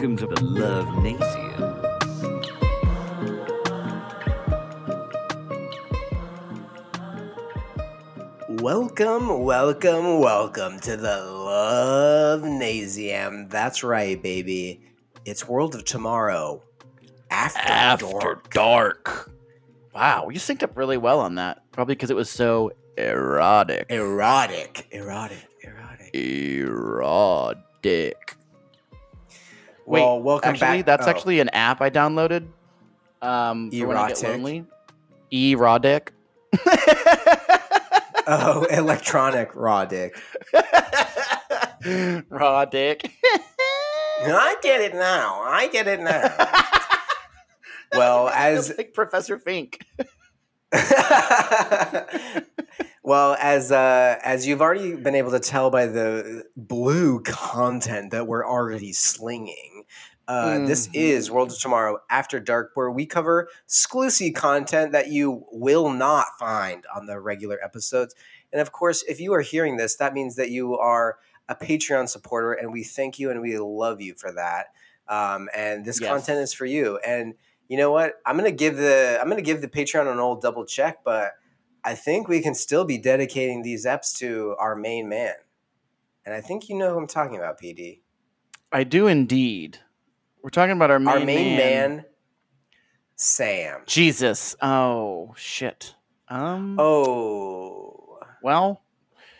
Welcome to the Love Nasium. Welcome, welcome, welcome to the Love Nasium. That's right, baby. It's World of Tomorrow. After, After dark. dark. Wow, you synced up really well on that. Probably because it was so erotic. Erotic. Erotic. Erotic. Erotic. Wait, well, welcome actually, back. that's oh, actually an app I downloaded. Um, for when I get Erotic? lonely. Erotic. Oh, electronic raw dick. Raw dick. I get it now. I get it now. well, as like Professor Frink. Well as uh, as you've already been able to tell by the blue content that we're already slinging, uh, this Mhm. is World of Tomorrow After Dark, where we cover exclusive content that you will not find on the regular episodes. And of course, if you are hearing this, that means that you are a Patreon supporter, and we thank you and we love you for that. Um, and this Yes. content is for you. And you know what? I'm gonna give the I'm gonna give the Patreon an old double check, but I think we can still be dedicating these eps to our main man. And I think you know who I'm talking about, PD. I do indeed. We're talking about our main, our main man, Sam. Jesus. Oh shit. Um. Oh, Well.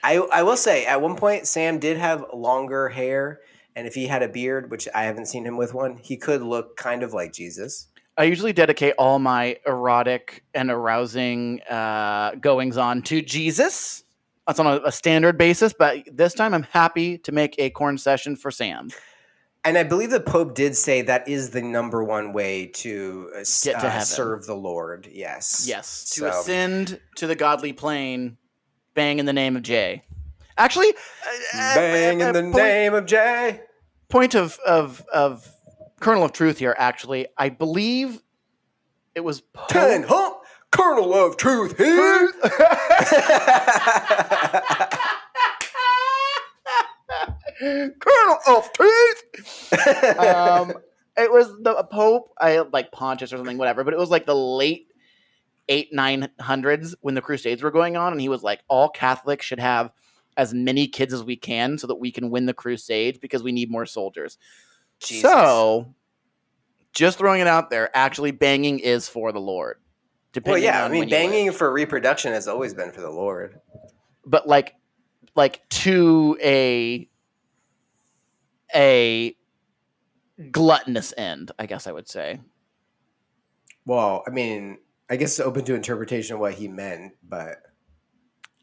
I I will say at one point Sam did have longer hair, and if he had a beard, which I haven't seen him with one, he could look kind of like Jesus. I usually dedicate all my erotic and arousing uh, goings on to Jesus. That's on a, a standard basis, but this time I'm happy to make a corn session for Sam. And I believe the Pope did say that is the number one way to, uh, Get to uh, heaven. serve the Lord. Yes. Yes, to So- ascend to the godly plane, bang in the name of Jay. Actually, uh, uh, Bang uh, in the point, name of Jay. point of of of kernel of truth here. Actually, I believe it was Pope- Ten hump, kernel of truth here. kernel of truth. um, it was the Pope, I like Pontius or something, whatever. But it was like the late eight nine hundreds when the Crusades were going on, and he was like, all Catholics should have as many kids as we can so that we can win the Crusades because we need more soldiers. Jesus. So, just throwing it out there, actually, banging is for the Lord. well, yeah. I mean, live. banging for reproduction has always been for the Lord. but like like to a a gluttonous end i guess i would say Well, I mean, I guess it's open to interpretation of what he meant, but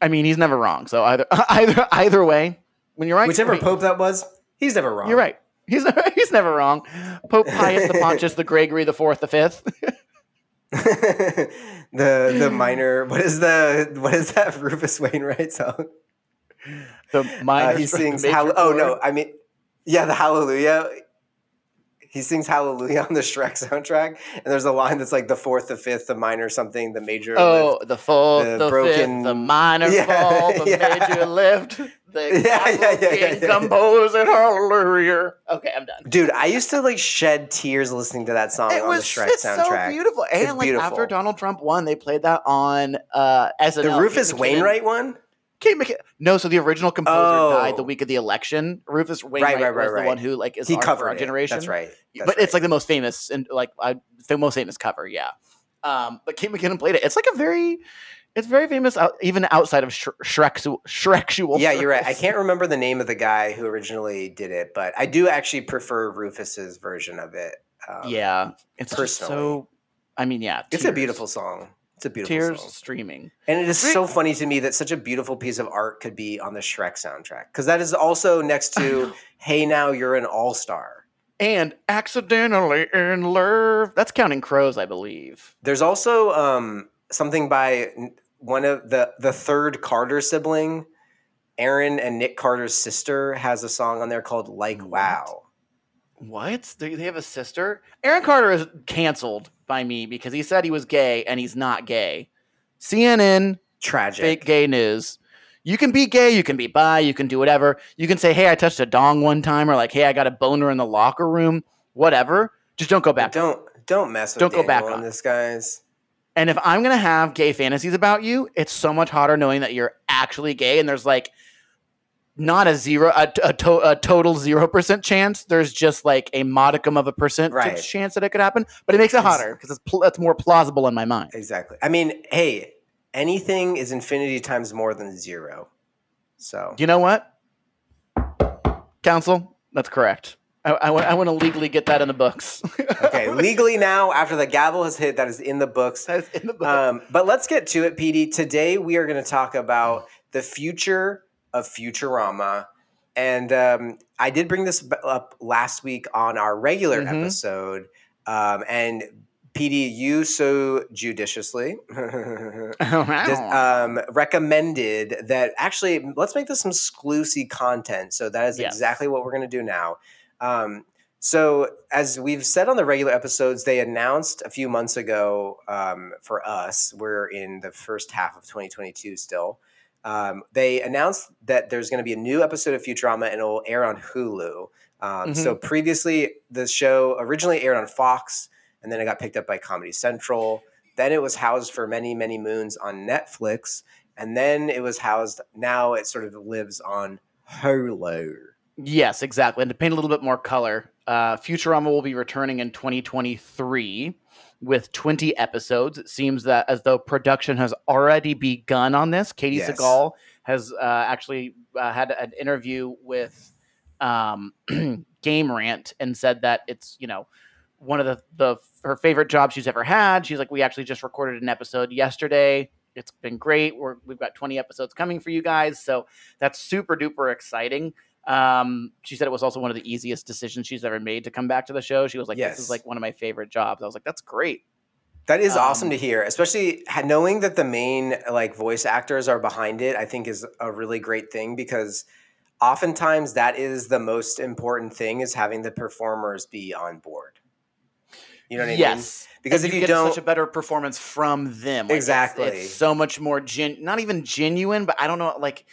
i mean he's never wrong so either either either way when you're right whichever wait, pope that was, he's never wrong. you're right he's he's never wrong pope pius the pontius the gregory the fourth the fifth the the minor. What is the what is that Rufus Wainwright song? the Uh, minor he stroke, the sings. Hall- oh no, I mean, yeah, the Hallelujah. He sings Hallelujah on the Shrek soundtrack, and there's a line that's like the fourth, the fifth, the minor something, the major. Oh, the fourth, the the, broken- fifth, the minor Yeah, fall, the yeah. major lift, the Yeah, yeah, yeah, yeah, yeah. composer, hallelujah. Okay, I'm done. Dude, I used to like shed tears listening to that song it on was the Shrek it's soundtrack. so beautiful. And It's like beautiful. after Donald Trump won, they played that on uh SNL. The Kate Rufus Wainwright one. Kate McKinnon. No, so the original composer Oh. died the week of the election. Rufus Wainwright right, right, was right. the one who like is He our, covered our it. generation. That's right. That's but it's like the most famous and like I, the most famous cover. Yeah. Um, but Kate McKinnon played it. It's like a very, it's very famous out, even outside of Sh- Shrek Shreksual. yeah, you're right. I can't remember the name of the guy who originally did it, but I do actually prefer Rufus's version of it. Um, yeah, it's personally. so. I mean, yeah, it's a beautiful song. It's a beautiful tears song. streaming. And it is so funny to me that such a beautiful piece of art could be on the Shrek soundtrack. Because that is also next to. Hey Now You're an All Star. and accidentally in love. That's counting crows, I believe. There's also um, something by one of the, the third Carter sibling, Aaron and Nick Carter's sister, has a song on there called Like? Wow. What? They they have a sister? Aaron Carter is canceled by me because he said he was gay and he's not gay. CNN, Tragic. fake gay news. You can be gay, you can be bi, you can do whatever. You can say, "Hey, I touched a dong one time," or like, "Hey, I got a boner in the locker room." whatever. Just don't go back. Don't don't mess with Don't go back Daniel on this guys. And if I'm gonna have gay fantasies about you, it's so much hotter knowing that you're actually gay and there's like not a zero, a, a, to, a total zero percent chance. There's just like a modicum of a percent Right. chance that it could happen, but it makes it hotter because it's pl- it's more plausible in my mind. Exactly. I mean, hey, anything is infinity times more than zero. So You know what, Council? That's correct. I, I, I want to legally get that in the books. okay, legally now, after the gavel has hit, that is in the books. That's in the book. Um, but let's get to it, PD. Today we are going to talk about the future of Futurama. And um, I did bring this up last week on our regular Mhm. episode. Um, and PD, you so judiciously dis- um, recommended that actually let's make this some exclusive content. So that is Yes. exactly what we're going to do now. Um, so as we've said on the regular episodes, they announced a few months ago um, for us. We're in the first half of 2022 still. Um, they announced that there's going to be a new episode of Futurama and it will air on Hulu. Um, So previously, the show originally aired on Fox, and then it got picked up by Comedy Central. Then it was housed for many, many moons on Netflix, and then it was housed. Now it sort of lives on Hulu. Yes, exactly. And to paint a little bit more color, uh, Futurama will be returning in 2023 with 20 episodes. It seems that as though production has already begun on this. Katey Yes. Sagal has uh, actually uh, had an interview with um, Game Rant and said that it's you know one of the the her favorite jobs she's ever had. She's like, we actually just recorded an episode yesterday. It's been great. We're, we've got 20 episodes coming for you guys, so that's super duper exciting. Um, she said it was also one of the easiest decisions she's ever made to come back to the show. She was like, "This is like one of my favorite jobs." I was like, "That's great." That is awesome Um, to hear, especially knowing that the main like voice actors are behind it. I think is a really great thing because oftentimes that is the most important thing is having the performers be on board. You know what I mean? yes, Because And if you, get don't, such a better performance from them, Like, it's- Exactly. it's, so much more gen, not even genuine, but I don't know, like,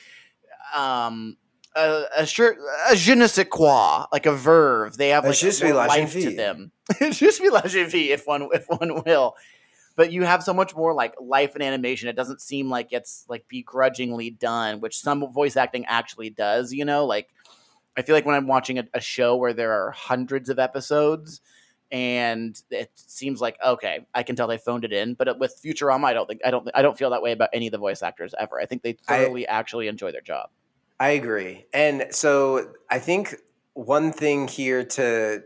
um, a, a sure, a je ne sais quoi, like a verve. They have A like more la life jeune to them. them. just be la fille, if one if one will. But you have so much more like life and animation. It doesn't seem like it's like begrudgingly done, which some voice acting actually does. You know, like I feel like when I'm watching a, a show where there are hundreds of episodes, and it seems like okay, I can tell they phoned it in. But with Futurama, I don't think I don't I don't feel that way about any of the voice actors ever. I think they I- actually enjoy their job. I agree. And so I think one thing here to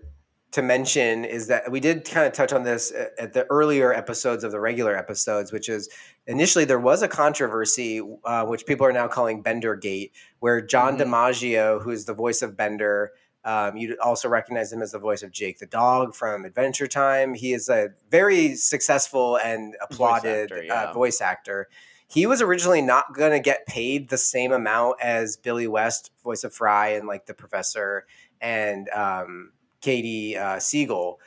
to mention is that we did kind of touch on this at the earlier episodes of the regular episodes, which is initially there was a controversy, uh, which people are now calling Bender Gate, where John Mhm. DiMaggio, who's the voice of Bender, um, you also recognize him as the voice of Jake the dog from Adventure Time. He is a very successful and applauded actor, yeah. uh, voice actor he was originally not going to get paid the same amount as Billy West, voice of Fry, and like the professor, and um, Katey uh, Sagal,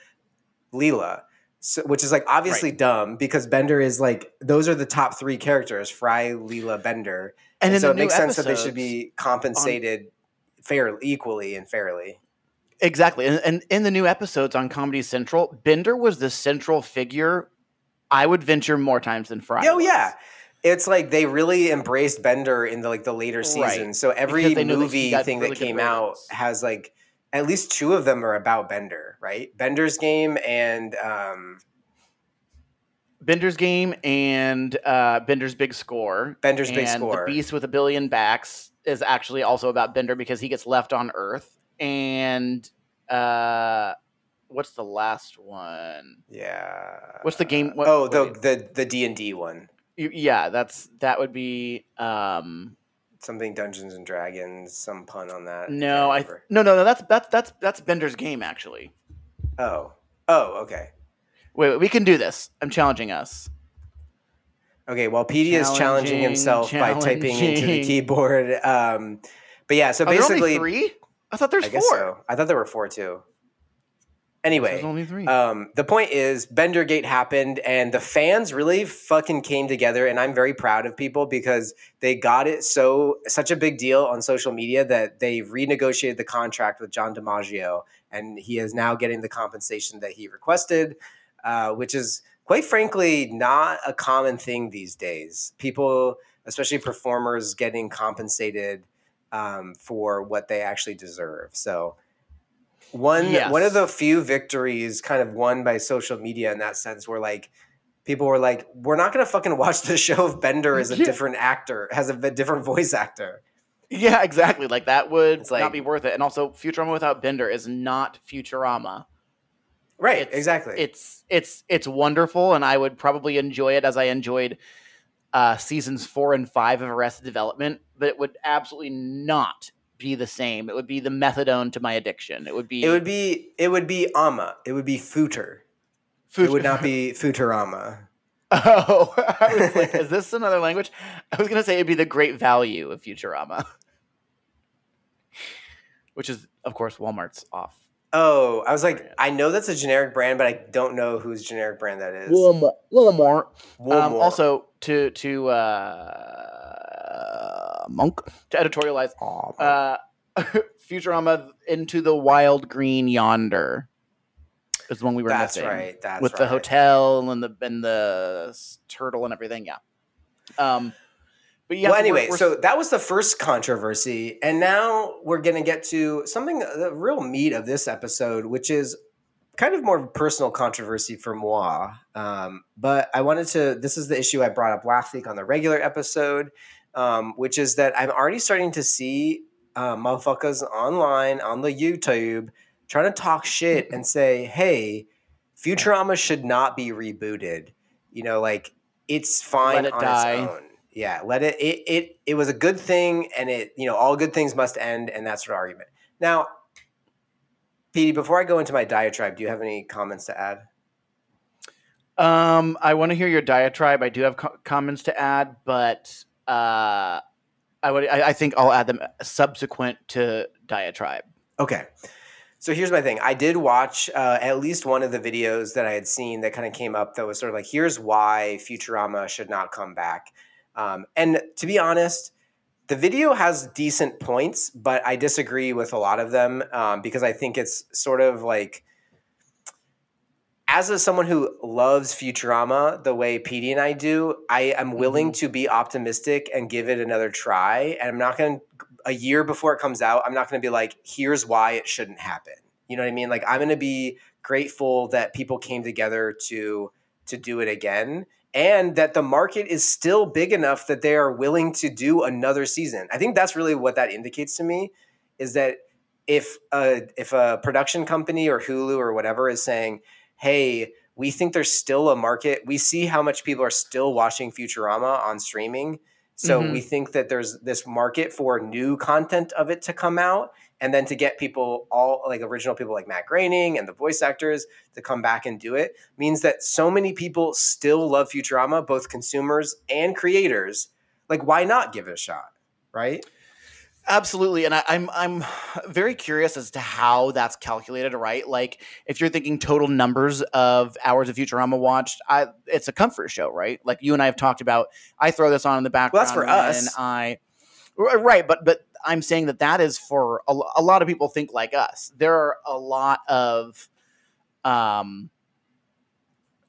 Leela. So, which is like obviously dumb because Bender is like those are the top three characters: Fry, Leela, Bender, and, in so it makes sense that they should be compensated fairly, equally, and fairly. Exactly. And, and in the new episodes on Comedy Central, Bender was the central figure. I would venture more times than Fry. Oh was. yeah, it's like they really embraced Bender in the like the later Right. seasons. So every knew that movie thing really that came out has like at least two of them are about Bender, right? Bender's game and um, Bender's game and uh, Bender's big score. Bender's Big Score. The Beast with a Billion Backs is actually also about Bender because he gets left on Earth. And uh, what's the last one? yeah. What's the game- what- oh, the the the D and D one, Yeah, that's that would be. Um, something Dungeons and Dragons. Some pun on that. no, I can't no no no that's that's that's that's Bender's game actually. oh oh okay. Wait, wait, we can do this. I'm challenging us. Okay, well, PD is challenging Challenging, himself by typing into the keyboard. Um, but yeah, so Are there basically, three? I thought there's I guess four. so. I thought there were four too. Anyway, only three. um, the point is, Bendergate happened, and the fans really fucking came together, and I'm very proud of people because they got it so such a big deal on social media that they renegotiated the contract with John DiMaggio, and he is now getting the compensation that he requested, uh, which is quite frankly not a common thing these days. People, especially performers, getting compensated um, for what they actually deserve. So one Yes. one of the few victories kind of won by social media in that sense where like people were like we're not going to fucking watch the show if bender is a Yeah. different actor has a different voice actor Yeah, exactly. Like that would like- not be worth it. And also, Futurama without Bender is not Futurama. right It's- exactly It's it's it's wonderful, and I would probably enjoy it as I enjoyed uh, seasons four and five of Arrested Development. But it would absolutely not be the same. It would be the methadone to my addiction. It would be. it would be it would be ama it would be footer Fut- it would not be futurama Oh, I was like, is this another language? I was gonna say it'd be the great value of Futurama, which is, of course, Walmart's off. oh i was like Brand. i know that's a generic brand but i don't know whose generic brand that is Walmart. Walmart. Um, also, to to uh, monk to editorialize, uh, Futurama into the wild green yonder is the one we were that's missing. right that's with the hotel and the and the turtle and everything. Yeah. Um, but yeah. well, so we're- anyway, we're- so that was the first controversy, and now we're going to get to something the real meat of this episode, which is kind of more of a personal controversy for moi. Um, but I wanted to. This is the issue I brought up last week on the regular episode, um, which is that I'm already starting to see uh, motherfuckers online on the YouTube trying to talk shit and say, "Hey, Futurama should not be rebooted." You know, like it's fine it on die. its own. Yeah, let it, it. It it was a good thing, and it you know all good things must end, and that's an argument. Now, Petey, before I go into my diatribe, do you have any comments to add? Um, I want to hear your diatribe. I do have co- comments to add, but uh, I would. I, I think I'll add them subsequent to diatribe. Okay. So here's my thing. I did watch uh, at least one of the videos that I had seen that kind of came up that was sort of like, here's why Futurama should not come back. Um, and to be honest, the video has decent points, but I disagree with a lot of them um, because I think it's sort of like, as a someone who loves Futurama the way Petey and I do, I am willing mm-hmm. to be optimistic and give it another try. And I'm not going to a year before it comes out, I'm not going to be like, here's why it shouldn't happen. You know what I mean? Like I'm going to be grateful that people came together to to do it again and that the market is still big enough that they are willing to do another season. I think that's really what that indicates to me is that if a if a production company or Hulu or whatever is saying, "Hey, we think there's still a market. We see how much people are still watching Futurama on streaming. So Mhm. we think that there's this market for new content of it to come out and then to get people all like original people like Matt Groening and the voice actors to come back and do it means that so many people still love Futurama, both consumers and creators. Like why not give it a shot, right? Absolutely, and I, I'm I'm very curious as to how that's calculated. Right, like if you're thinking total numbers of hours of Futurama watched, I it's a comfort show, right? Like you and I have talked about. I throw this on in the background. Well, that's for us. I right, but but I'm saying that that is for a, a lot of people think like us. There are a lot of um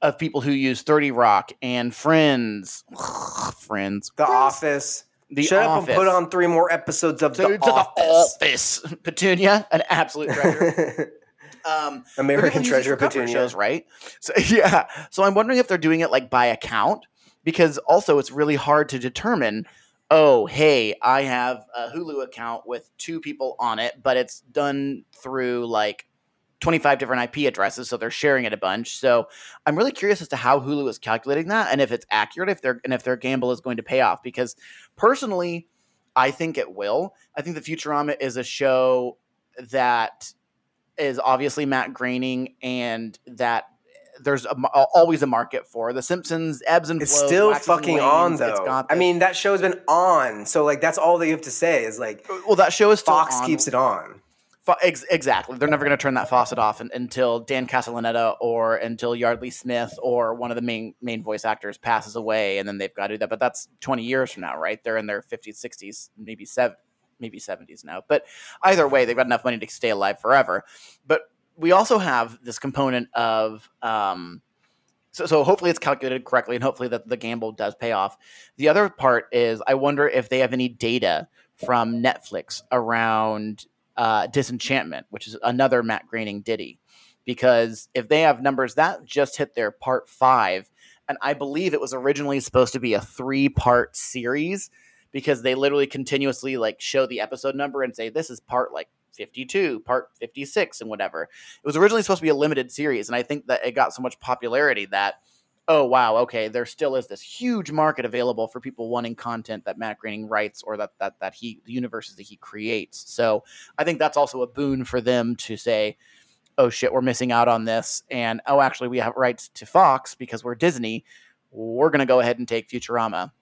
of people who use 30 Rock and Friends, Friends, The. Office. The Shut Office. up and put on three more episodes of The Office. Office. Petunia, an absolute treasure. Um, American people use it Treasure Petunia. shows, right? So yeah. So I'm wondering if they're doing it like by account because also it's really hard to determine. Oh, hey, I have a Hulu account with two people on it, but it's done through like 25 different IP addresses, so they're sharing it a bunch. So I'm really curious as to how Hulu is calculating that and if it's accurate, if they're and if their gamble is going to pay off. Because personally, I think it will. I think the Futurama is a show that is obviously Matt Groening and that there's a, always a market for the Simpsons ebbs and flows. It's still fucking on though. I mean, that show's been on, so like that's all that you have to say is like well, that show is Fox on. keeps it on. Ex- exactly. They're never going to turn that faucet off un- until Dan Castellaneta or until Yeardley Smith or one of the main main voice actors passes away, and then they've got to do that. But that's twenty years from now, right? They're in their fifties, sixties, maybe seven, maybe seventies now. But either way, they've got enough money to stay alive forever. But we also have this component of um, so, so hopefully it's calculated correctly and hopefully that the gamble does pay off the other part is i wonder if they have any data from netflix around uh, disenchantment which is another matt groening ditty because if they have numbers that just hit their part five and i believe it was originally supposed to be a three part series because they literally continuously like show the episode number and say this is part like 52, part 56, and whatever. It was originally supposed to be a limited series, and I think that it got so much popularity that, oh, wow, okay, there still is this huge market available for people wanting content that Matt Groening writes or that, that, that he, the universes that he creates. So I think that's also a boon for them to say, oh shit, we're missing out on this. And oh, actually, we have rights to Fox because we're Disney. We're to go ahead and take Futurama.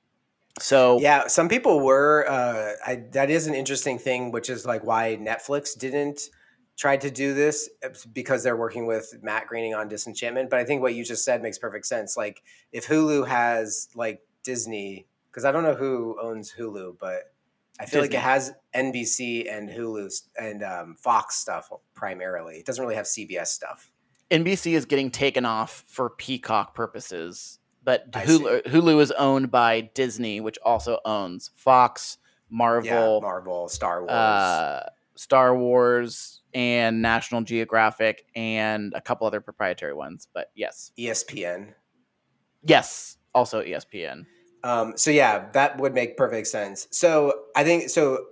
So yeah, some people were. Uh, I, that is an interesting thing, which is like why Netflix didn't try to do this because they're working with Matt Groening on Disenchantment. But I think what you just said makes perfect sense. Like if Hulu has like Disney, because I don't know who owns Hulu, but I feel Disney. like it has NBC and Hulu and um, Fox stuff primarily. It doesn't really have CBS stuff. NBC is getting taken off for Peacock purposes but Hulu, Hulu, is owned by Disney, which also owns Fox, Marvel, yeah, Marvel, Star Wars, uh, Star Wars, and National Geographic, and a couple other proprietary ones. But yes, ESPN. Yes, also ESPN. Um, so yeah, that would make perfect sense. So I think so.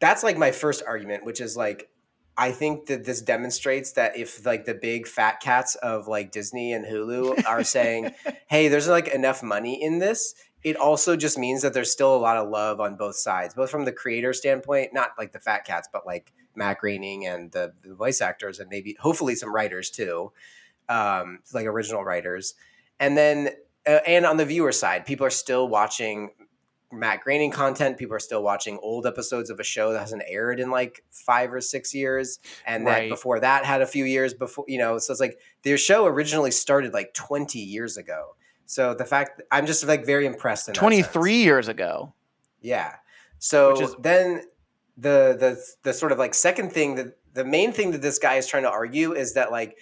That's like my first argument, which is like I think that this demonstrates that if like the big fat cats of like Disney and Hulu are saying, "Hey, there's like enough money in this," it also just means that there's still a lot of love on both sides, both from the creator standpoint, not like the fat cats, but like Matt Groening and the, the voice actors, and maybe hopefully some writers too, um, like original writers, and then uh, and on the viewer side, people are still watching Matt Groening content. People are still watching old episodes of a show that hasn't aired in like five or six years, and right. that before that had a few years before. You know, so it's like their show originally started like twenty years ago. So the fact I'm just like very impressed. Twenty three years ago. Yeah. So is- then the the the sort of like second thing that the main thing that this guy is trying to argue is that like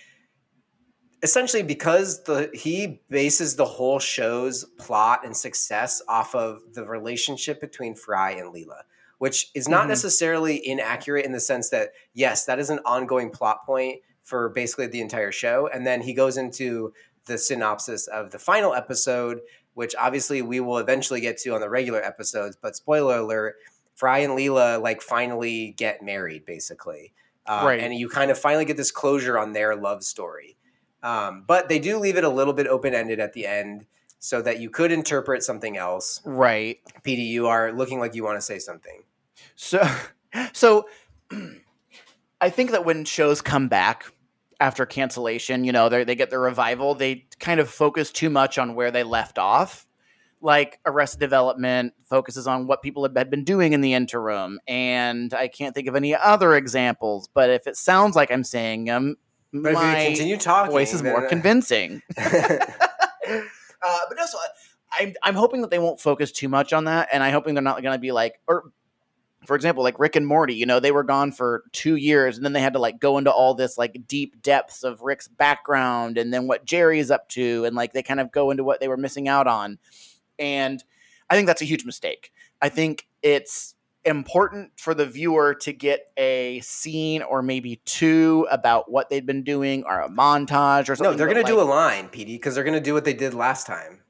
essentially because the he bases the whole show's plot and success off of the relationship between Fry and Leela, which is not mm-hmm. necessarily inaccurate in the sense that yes, that is an ongoing plot point for basically the entire show, and then he goes into the synopsis of the final episode, which obviously we will eventually get to on the regular episodes. But spoiler alert: Fry and Leela like finally get married, basically, uh, right. and you kind of finally get this closure on their love story. Um, but they do leave it a little bit open ended at the end so that you could interpret something else. Right. PD, you are looking like you want to say something. So, so I think that when shows come back after cancellation, you know, they get their revival, they kind of focus too much on where they left off. Like Arrested Development focuses on what people had been doing in the interim, and I can't think of any other examples. But if it sounds like I'm saying them, but my if you continue talking, voice is more uh, convincing. uh, but also, I'm I'm hoping that they won't focus too much on that, and I'm hoping they're not going to be like, or for example, like Rick and Morty. You know, they were gone for two years, and then they had to like go into all this like deep depths of Rick's background, and then what Jerry is up to, and like they kind of go into what they were missing out on, and I think that's a huge mistake. I think it's important for the viewer to get a scene or maybe two about what they've been doing or a montage or something. No, they're going to do a line, PD, because they're going to do what they did last time.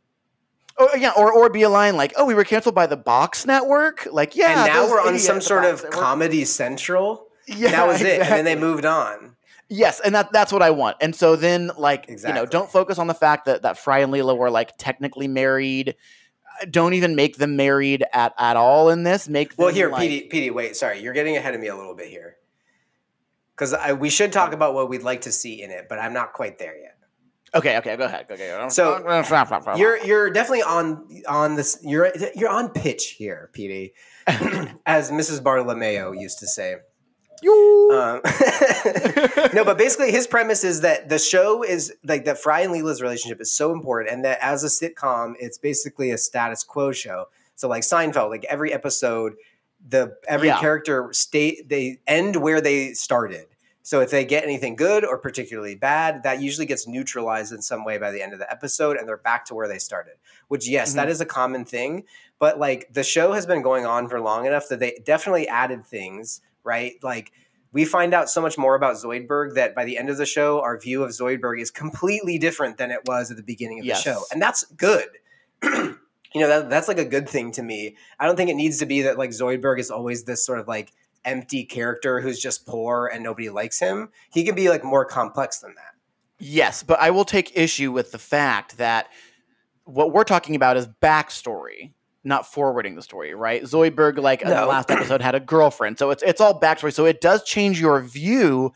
Oh yeah, or or be a line like, "Oh, we were canceled by the Box Network." Like, yeah, and now we're on some sort of Comedy Central. Yeah, that was exactly. it, and then they moved on. Yes, and that that's what I want. And so then, like, exactly. you know, don't focus on the fact that that Fry and Leela were like technically married uh, don't even make them married at, at all in this. Make well here, like, PD, PD. Wait, sorry, you're getting ahead of me a little bit here. Because we should talk about what we'd like to see in it, but I'm not quite there yet. Okay, okay, go ahead. Okay, so you're you're definitely on on this. You're you're on pitch here, PD, as Mrs. Bartolomeo used to say. Um, no, but basically his premise is that the show is like that Fry and Leela's relationship is so important, and that as a sitcom, it's basically a status quo show. So like Seinfeld, like every episode, the every yeah. character state they end where they started. So if they get anything good or particularly bad, that usually gets neutralized in some way by the end of the episode and they're back to where they started. Which yes, that Mhm. is a common thing, but like the show has been going on for long enough that they definitely added things, right? Like we find out so much more about Zoidberg that by the end of the show, our view of Zoidberg is completely different than it was at the beginning of Yes. the show. And that's good. you know, that, that's like a good thing to me. I don't think it needs to be that like Zoidberg is always this sort of like empty character who's just poor and nobody likes him. He can be like more complex than that. Yes, but I will take issue with the fact that what we're talking about is backstory, not forwarding the story, right? Zoidberg, like in the last episode, had a girlfriend, so it's it's all backstory. So it does change your view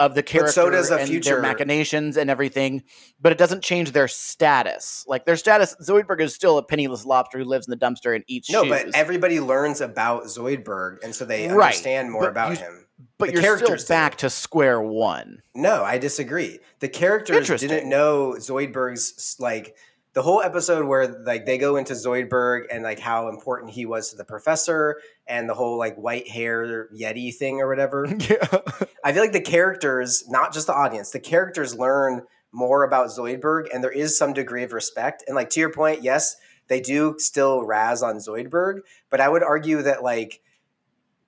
of the character so does a and future- their machinations and everything, but it doesn't change their status. Like their status, Zoidberg is still a penniless lobster who lives in the dumpster and eats shit. No, shoes. but everybody learns about Zoidberg and so they Right, understand more but about you- him. but the you're still back to square one. No, I disagree. The characters didn't know Zoidberg's like the whole episode where like they go into Zoidberg and like how important he was to the professor and the whole like white hair yeti thing or whatever. yeah. I feel like the characters, not just the audience, the characters learn more about Zoidberg and there is some degree of respect. And like to your point, yes, they do still razz on Zoidberg, but I would argue that like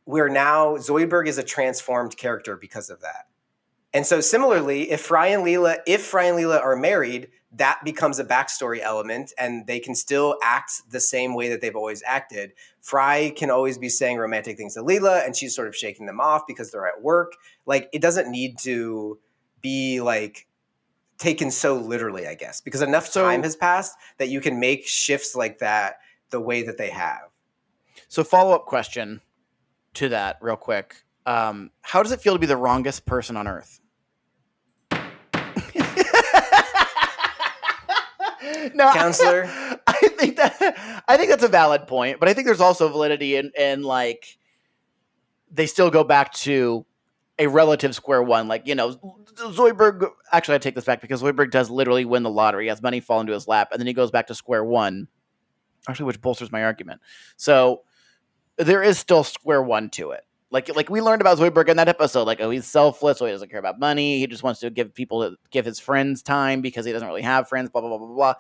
we're now Zoidberg is a transformed character because of that. And so similarly, if Fry and Leela, if Fry and Leela are married, that becomes a backstory element and they can still act the same way that they've always acted. Fry can always be saying romantic things to Leela and she's sort of shaking them off because they're at work. Like it doesn't need to be like taken so literally, I guess, because enough So- time has passed that you can make shifts like that the way that they have. So follow up question to that, real quick. Um, how does it feel to be the wrongest person on Earth? no, Counselor? I think that I think that's a valid point, but I think there's also validity in, in like they still go back to a relative square one. Like you know, Zoidberg. Actually, I take this back because Zoidberg does literally win the lottery. He has money fall into his lap, and then he goes back to square one. Actually, which bolsters my argument. So there is still square one to it. Like like we learned about Zoidberg in that episode. Like oh, he's selfless, so he doesn't care about money. He just wants to give people give his friends time because he doesn't really have friends. Blah blah blah blah blah.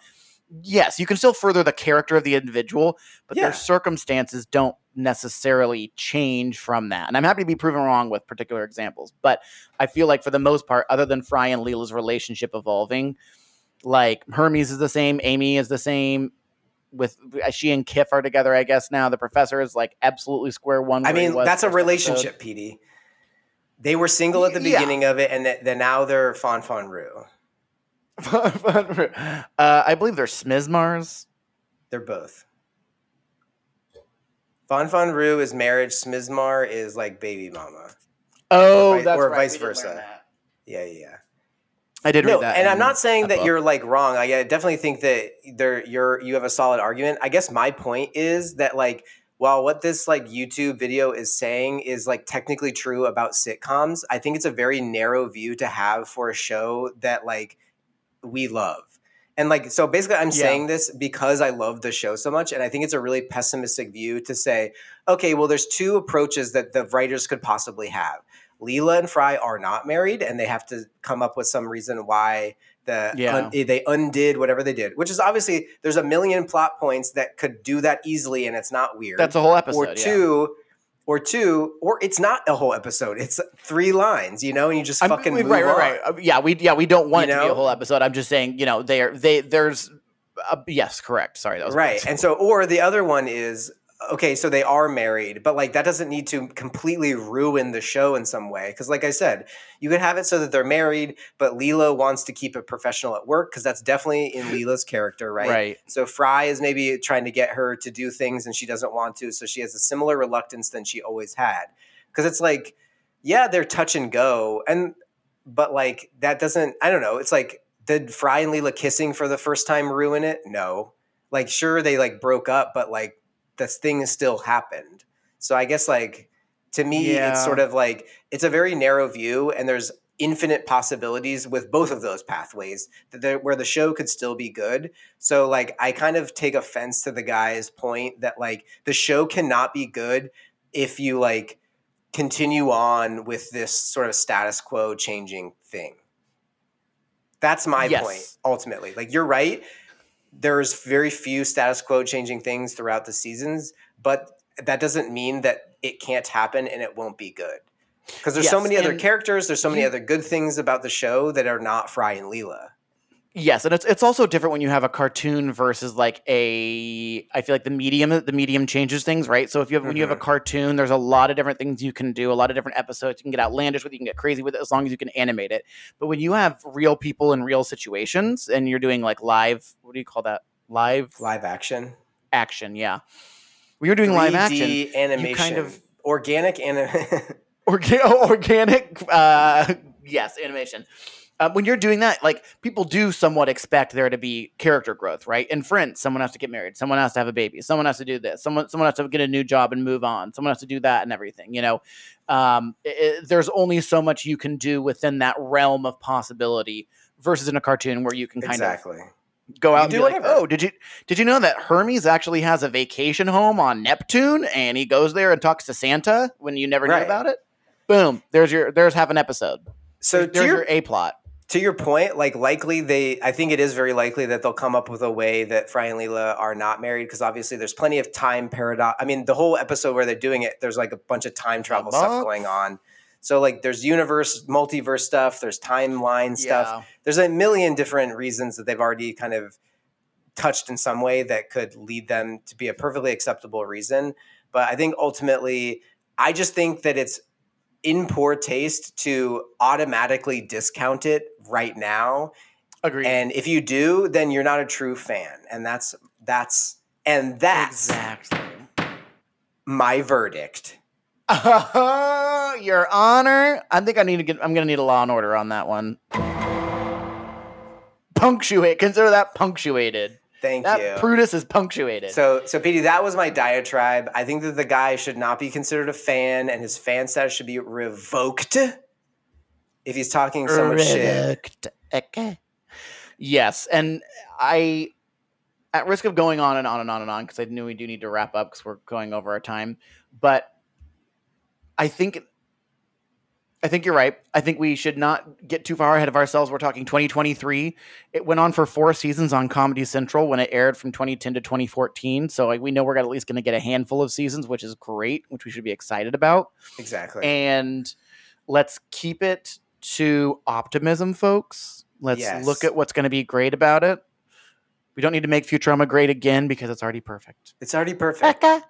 Yes, you can still further the character of the individual, but Yeah. their circumstances don't necessarily change from that. And I'm happy to be proven wrong with particular examples, but I feel like for the most part, other than Fry and Leela's relationship evolving, like Hermes is the same, Amy is the same. With uh, she and Kif are together, I guess now the professor is like absolutely square one. I mean, that's a relationship, PD. They were single at the Yeah. beginning of it, and th- then now they're Fon Fon Rue. episode. uh, I believe they're Smizmars. They're both. Fon Fon Rue is marriage. Smizmar is like baby mama. Oh, vi- that's or right. vice we did learn versa. Yeah, yeah. I did No, read that. and I'm not saying that you're like wrong. Like, I definitely think that there you're you have a solid argument. I guess my point is that like while what this like YouTube video is saying is like technically true about sitcoms, I think it's a very narrow view to have for a show that like we love. And like so basically I'm Yeah. saying this because I love the show so much and I think it's a really pessimistic view to say, okay, well there's two approaches that the writers could possibly have. Leela and Fry are not married and they have to come up with some reason why the Yeah. un- they undid whatever they did, which is obviously there's a million plot points that could do that easily and it's not weird That's a whole episode. or yeah. two, or two, or it's not a whole episode. It's three lines, you know, and you just I'm- fucking we- move right, right, on. right. Yeah, we yeah we don't want You it to be a whole episode. I'm just saying, you know, they are they there's uh, yes, correct. Sorry, that was Right. And so, or the other one is okay, so they are married, but like that doesn't need to completely ruin the show in some way. Cause like I said, you could have it so that they're married, but Leela wants to keep it professional at work because that's definitely in Leela's character, right? right. So Fry is maybe trying to get her to do things and she doesn't want to. So she has a similar reluctance than she always had. Because it's like, yeah, they're touch and go. And, but like, that doesn't, I don't know. It's like, did Fry and Leela kissing for the first time ruin it? No. Like, sure, they like broke up, but like, this thing still happened. So I guess like, to me, Yeah. it's sort of like, it's a very narrow view and there's infinite possibilities with both of those pathways that where the show could still be good. So like I kind of take offense to the guy's point that like the show cannot be good if you like continue on with this sort of status quo changing thing. That's my Yes. point ultimately. Like you're right. There's very few status quo changing things throughout the seasons, but that doesn't mean that it can't happen and it won't be good. Because there's so many other characters, there's so many other good things about the show that are not Fry and Leela. Yes, and it's it's also different when you have a cartoon versus like a. I feel like the medium the medium changes things, right? So if you have when you have a Mhm. cartoon, there's a lot of different things you can do, a lot of different episodes. You can get outlandish with, it, you can get crazy with it, as long as you can animate it. But when you have real people in real situations, and you're doing like live, what do you call that? Live Live action. action, yeah. When you're doing live action, 3D animation. Kind of- organic anim- Orga- organic uh yes animation um, when you're doing that like people do somewhat expect there to be character growth right? In friends someone has to get married someone has to have a baby someone has to do this someone someone has to get a new job and move on someone has to do that and everything you know? Um, i- i- there's only so much you can do within that realm of possibility versus in a cartoon where you can kind exactly. of go You out and do like oh did you did you know that hermes actually has a vacation home on neptune and he goes there and talks to santa when you never Right. knew about it? Boom there's your there's half an episode. So there's, there's your, your a plot to your point, like likely they, I think it is very likely that they'll come up with a way that Fry and Leela are not married because obviously there's plenty of time paradox. I mean, the whole episode where they're doing it, there's like a bunch of time travel stuff going on. So like there's universe, multiverse stuff, there's timeline stuff. Yeah. There's a million different reasons that they've already kind of touched in some way that could lead them to be a perfectly acceptable reason. But I think ultimately, I just think that it's in poor taste to automatically discount it right now. agreed And if you do, then you're not a true fan. And that's that's and that's exactly my verdict. your honor i think i need to get i'm gonna need a law and order on that one punctuate consider that punctuated Thank that you. Brutus is punctuated So, so Petey, that was my diatribe. I think that the guy should not be considered a fan, and his fan status should be revoked if he's talking so much shit. Yes, and I, at risk of going on and on and on and on, because I knew we do need to wrap up because we're going over our time, but I think, I think you're right. I think we should not get too far ahead of ourselves. We're talking 2023. It went on for four seasons on Comedy Central when it aired from 2010 to 2014. So like, we know we're at least going to get a handful of seasons, which is great, which we should be excited about Exactly. and let's keep it to optimism, folks. Let's Yes. look at what's going to be great about it. We don't need to make Futurama great again because it's already perfect. it's already perfect. Okay.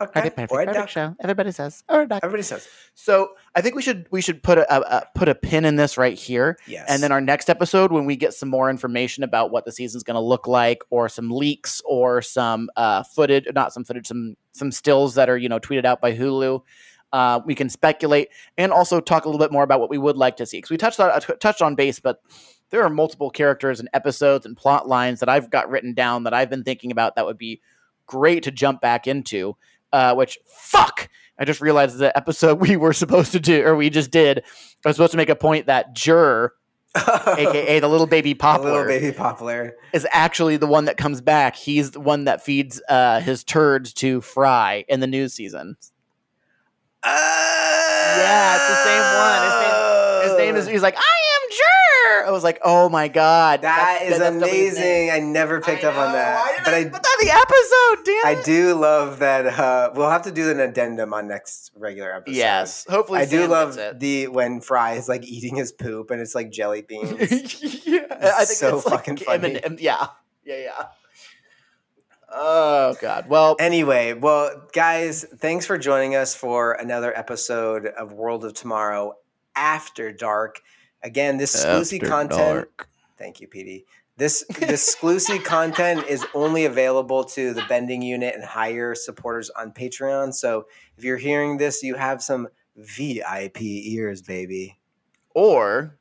Okay. Already perfect. Or a Perfect duck. show. Everybody says. Or a duck. Everybody says So I think we should we should put a, a, a put a pin in this right here, yes. and then our next episode when we get some more information about what the season's going to look like, or some leaks, or some uh, footage, not some footage, some some stills that are you know tweeted out by Hulu. Uh, we can speculate and also talk a little bit more about what we would like to see because we touched on uh, t- touched on base, but there are multiple characters and episodes and plot lines that I've got written down that I've been thinking about that would be great to jump back into. Uh, which fuck, I just realized the episode we were supposed to do or we just did. I was supposed to make a point that Jur, aka the little baby poplar, little baby poplar. is actually the one that comes back. He's the one that feeds uh, his turds to Fry in the new season. Yeah, it's the same one. His name- His name is. He's like, I am Jur. I was like, oh my god, That that's- is that's somebody's name. amazing. I never picked I up on that. Why did but I, I, put that in the episode? Damn. I it. do love that. Uh, we'll have to do an addendum on next regular episode. Yes. Hopefully, I do love the when Fry is like eating his poop and it's like jelly beans. yeah, I think so it's like fucking funny. M&M yeah, yeah, yeah. Oh god. Well, anyway, well, guys, thanks for joining us for another episode of World of Tomorrow After Dark. Again, this exclusive content. Thank you, PD. This this exclusive content is only available to the bending unit and higher supporters on Patreon. So if you're hearing this, you have some VIP ears, baby. or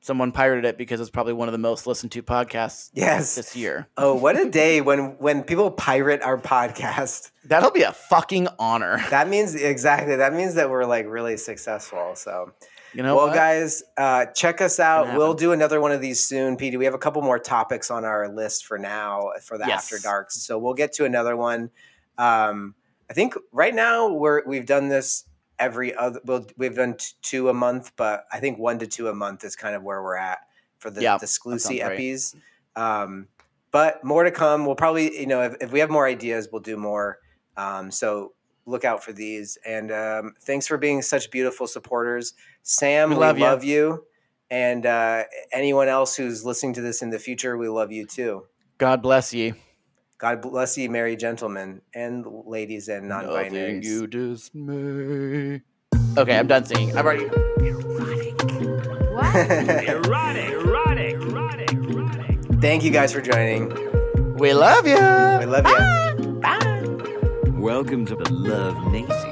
someone pirated it because it's probably one of the most listened to podcasts Yes. this year. Oh, what a day when when people pirate our podcast. That'll be a fucking honor. That means exactly. That means that we're like really successful. So, You know well, what? guys, uh, check us out. We'll do another one of these soon, Petey. We have a couple more topics on our list for now for the Yes. After Darks. So we'll get to another one. Um, I think right now we're we've done this every other. Well, we've done t- two a month, but I think one to two a month is kind of where we're at for the Yeah, the Sclusy epis. Um, but more to come. We'll probably, you know, if, if we have more ideas, we'll do more. Um, so look out for these. And um, thanks for being such beautiful supporters, Sam. We We, love love, ya. you. And uh, anyone else who's listening to this in the future, we love you too. God bless ye. God bless you, merry gentlemen and ladies and non-binaries. you dismay. Okay, I'm done singing. I've already. What? Erotic, erotic, erotic, erotic. Thank you guys for joining. We love you. We love you. Bye. Welcome to the Love Nation.